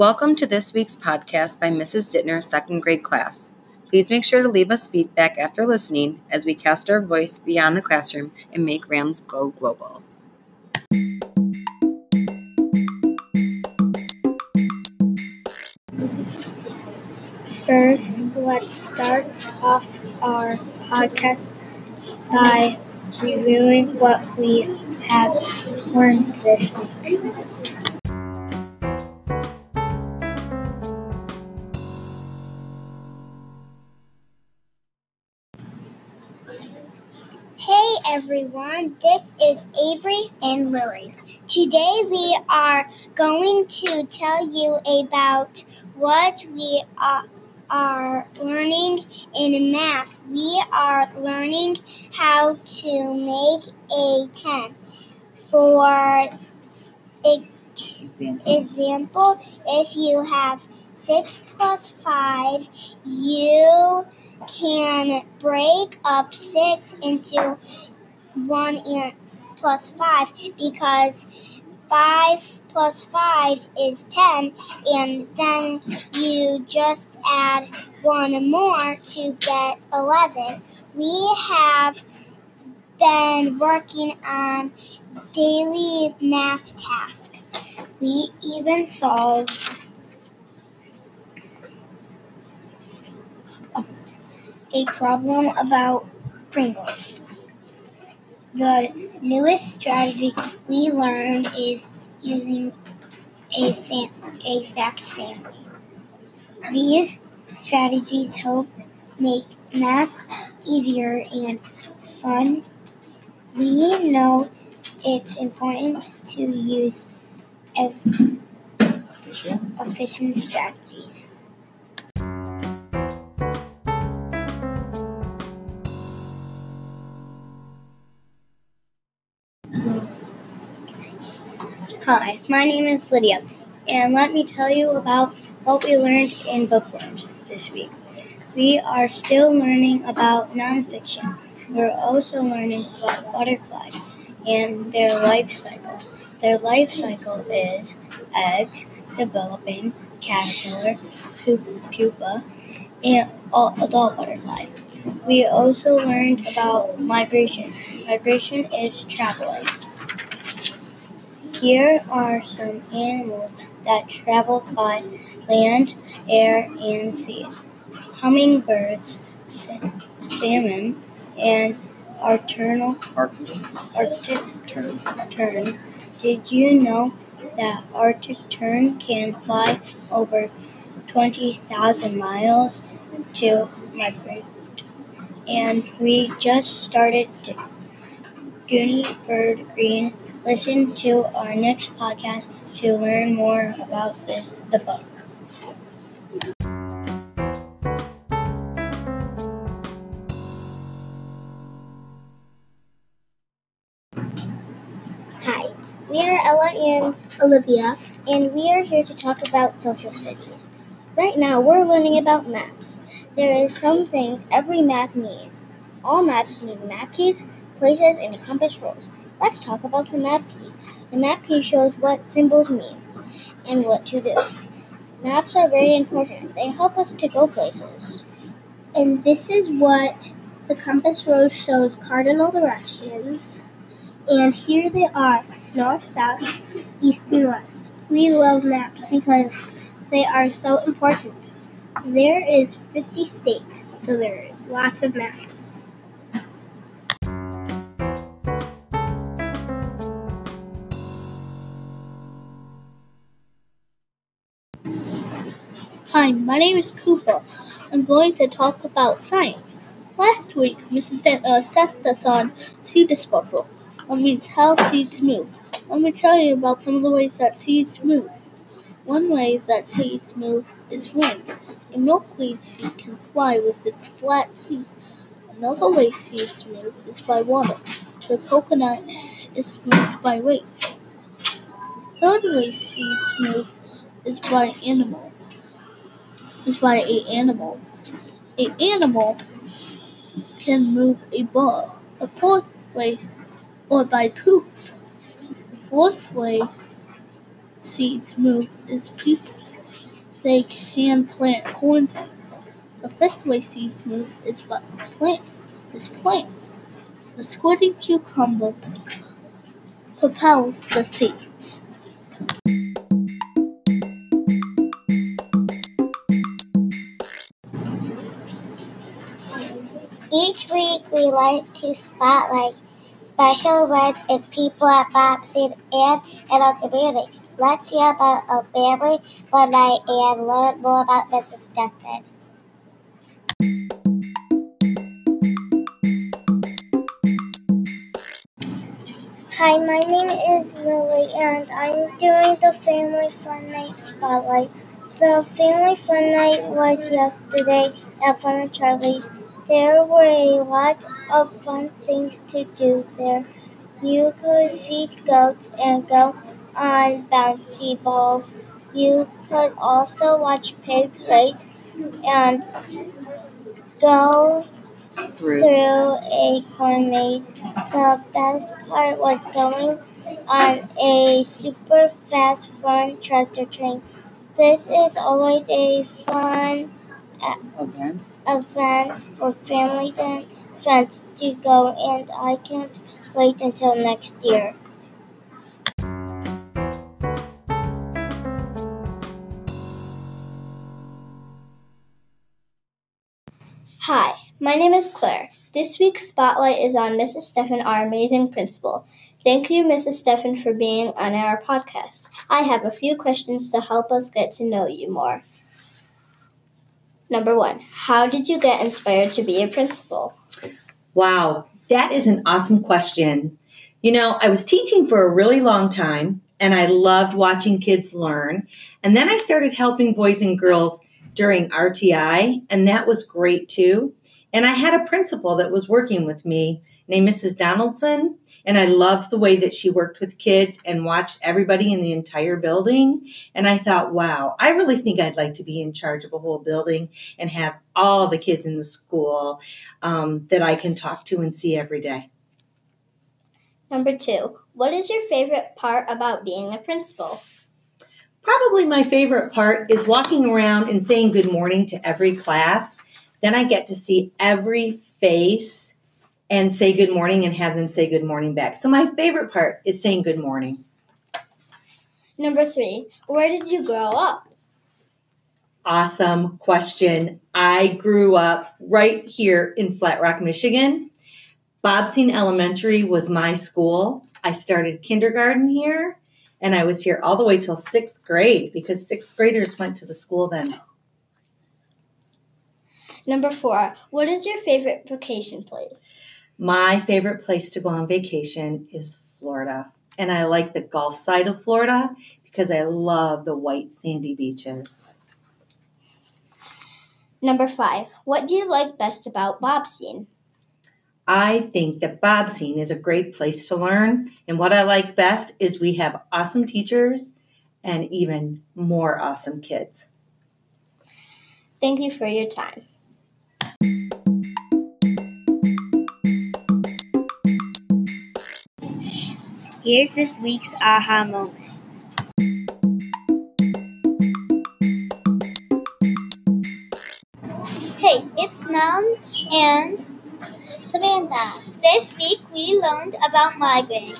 Welcome to this week's podcast by Mrs. Ditner's second grade class. Please make sure to leave us feedback after listening as we cast our voice beyond the classroom and make Rams go global. First, let's start off our podcast by reviewing what we have learned this week. Everyone, this is Avery and Lily. Today we are going to tell you about what we are, are learning in math. We are learning how to make a 10. For Example. example, if you have 6 plus 5, you can break up 6 into 1 and plus 5 because 5 plus 5 is 10 and then you just add one more to get 11. We have been working on daily math tasks. We even solved a problem about Pringles. The newest strategy we learned is using a, fa- a fact family. These strategies help make math easier and fun. We know it's important to use eff- efficient strategies. Hi, my name is Lydia, and let me tell you about what we learned in bookworms this week. We are still learning about nonfiction. We're also learning about butterflies and their life cycle. Their life cycle is eggs, developing, caterpillar, pupa, and adult butterfly. We also learned about migration. Migration is traveling. Here are some animals that travel by land, air, and sea. Hummingbirds, salmon, and arternal, arctic tern. Did you know that Arctic tern can fly over 20,000 miles to migrate? And we just started to Gooney Bird Greene. Listen to our next podcast to learn more about this the book. Hi, we are Ella and Olivia, and we are here to talk about social studies. Right now, we're learning about maps. There is something every map needs. All maps need map keys, places, and compass rose. Let's talk about the map key. The map key shows what symbols mean and what to do. Maps are very important. They help us to go places. And this is what the compass rose shows cardinal directions. And here they are north, south, east, and west. We love maps because they are so important. There is 50 states, so there is lots of maps. Hi, my name is Cooper. I'm going to talk about science. Last week, Mrs. Dent uh, assessed us on seed disposal. That means how seeds move. Let me tell you about some of the ways that seeds move. One way that seeds move is wind. A milkweed seed can fly with its flat seed. Another way seeds move is by water. The coconut is moved by weight. The third way seeds move is by animal. Is by a animal. A animal can move a ball. The fourth way, or by poop. The fourth way seeds move is people. they can plant corn seeds. The fifth way seeds move is by plant is plants. The squirting cucumber propels the seeds. Each week we like to spotlight special events and people at Bobcean and in our community. Let's hear about a family one night and learn more about Mrs. Steffen. Hi, my name is Lily and I'm doing the Family Fun Night Spotlight. The Family Fun Night was yesterday at Fun and Charlie's. There were a lot of fun things to do there. You could feed goats and go on bouncy balls. You could also watch pigs race and go Through. through a corn maze. The best part was going on a super fast fun tractor train. This is always a fun Okay. event for families and friends to go and I can't wait until next year. My name is Claire. This week's spotlight is on Mrs. Steffen, our amazing principal. Thank you, Mrs. Steffen, for being on our podcast. I have a few questions to help us get to know you more. Number one, how did you get inspired to be a principal? Wow, that is an awesome question. You know, I was teaching for a really long time and I loved watching kids learn. And then I started helping boys and girls during RTI, and that was great too. And I had a principal that was working with me named Mrs. Donaldson, and I loved the way that she worked with kids and watched everybody in the entire building. And I thought, wow, I really think I'd like to be in charge of a whole building and have all the kids in the school um, that I can talk to and see every day. Number two, what is your favorite part about being a principal? Probably my favorite part is walking around and saying good morning to every class. Then I get to see every face and say good morning and have them say good morning back. So my favorite part is saying good morning. Number three, where did you grow up? Awesome question. I grew up right here in Flat Rock, Michigan. Bobcean Elementary was my school. I started kindergarten here and I was here all the way till sixth grade because sixth graders went to the school then. Number four, what is your favorite vacation place? My favorite place to go on vacation is Florida. And I like the Gulf side of Florida because I love the white sandy beaches. Number five, what do you like best about Bobcean? I think that Bobcean is a great place to learn. And what I like best is we have awesome teachers and even more awesome kids. Thank you for your time. Here's this week's aha moment. Hey, it's Mel and Samantha. This week we learned about migraine.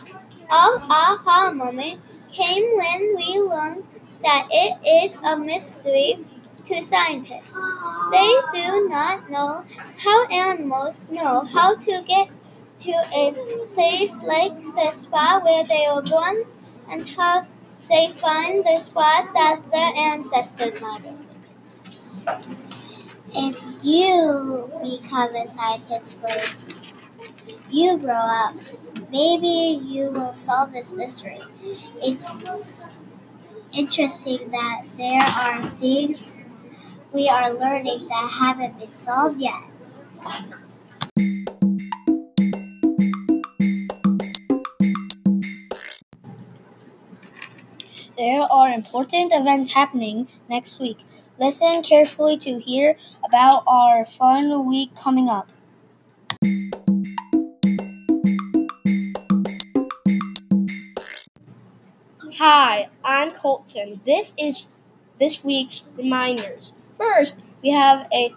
Our aha moment came when we learned that it is a mystery to scientists. They do not know how animals know how to get to a place like the spot where they were born and how they find the spot that their ancestors migrated. If you become a scientist when you grow up, maybe you will solve this mystery. It's interesting that there are things we are learning that haven't been solved yet. There are important events happening next week. Listen carefully to hear about our fun week coming up. Hi, I'm Colton. This is this week's reminders. First, we have a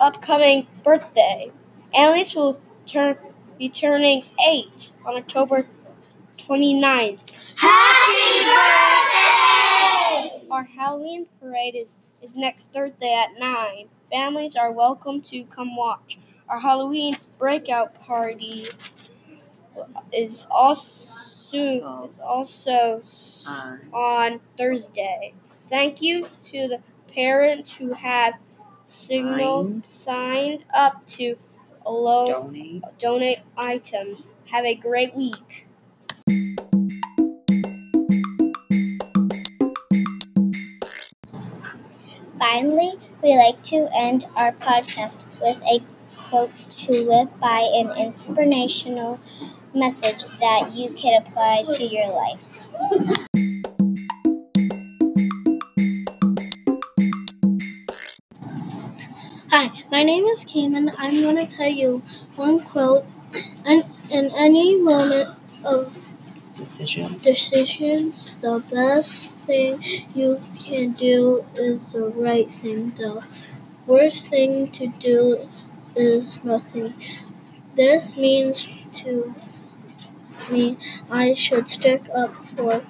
upcoming birthday. Annalise will turn be turning eight on October 29th. Happy birthday! Our Halloween parade is, is next Thursday at 9. Families are welcome to come watch. Our Halloween breakout party is also, is also Uh, on Thursday. Thank you to the parents who have signaled signed up to alone donate. donate items. Have a great week. Finally, we like to end our podcast with a quote to live by an inspirational message that you can apply to your life. Hi, my name is Cayman. I'm going to tell you one quote. And in any moment of Decision. decisions, the best thing you can do is the right thing. The worst thing to do is nothing. This means to me I should stick up for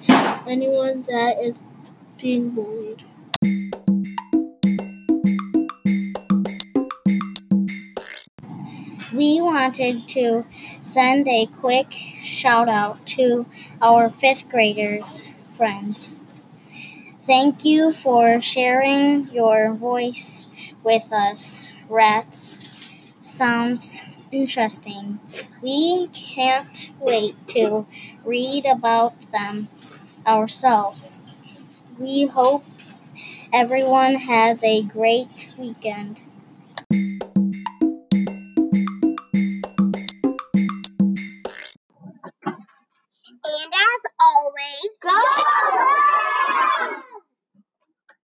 anyone that is being bullied. We wanted to send a quick shout out to our fifth graders friends. Thank you for sharing your voice with us. Rats sounds interesting. We can't wait to read about them ourselves. We hope everyone has a great weekend.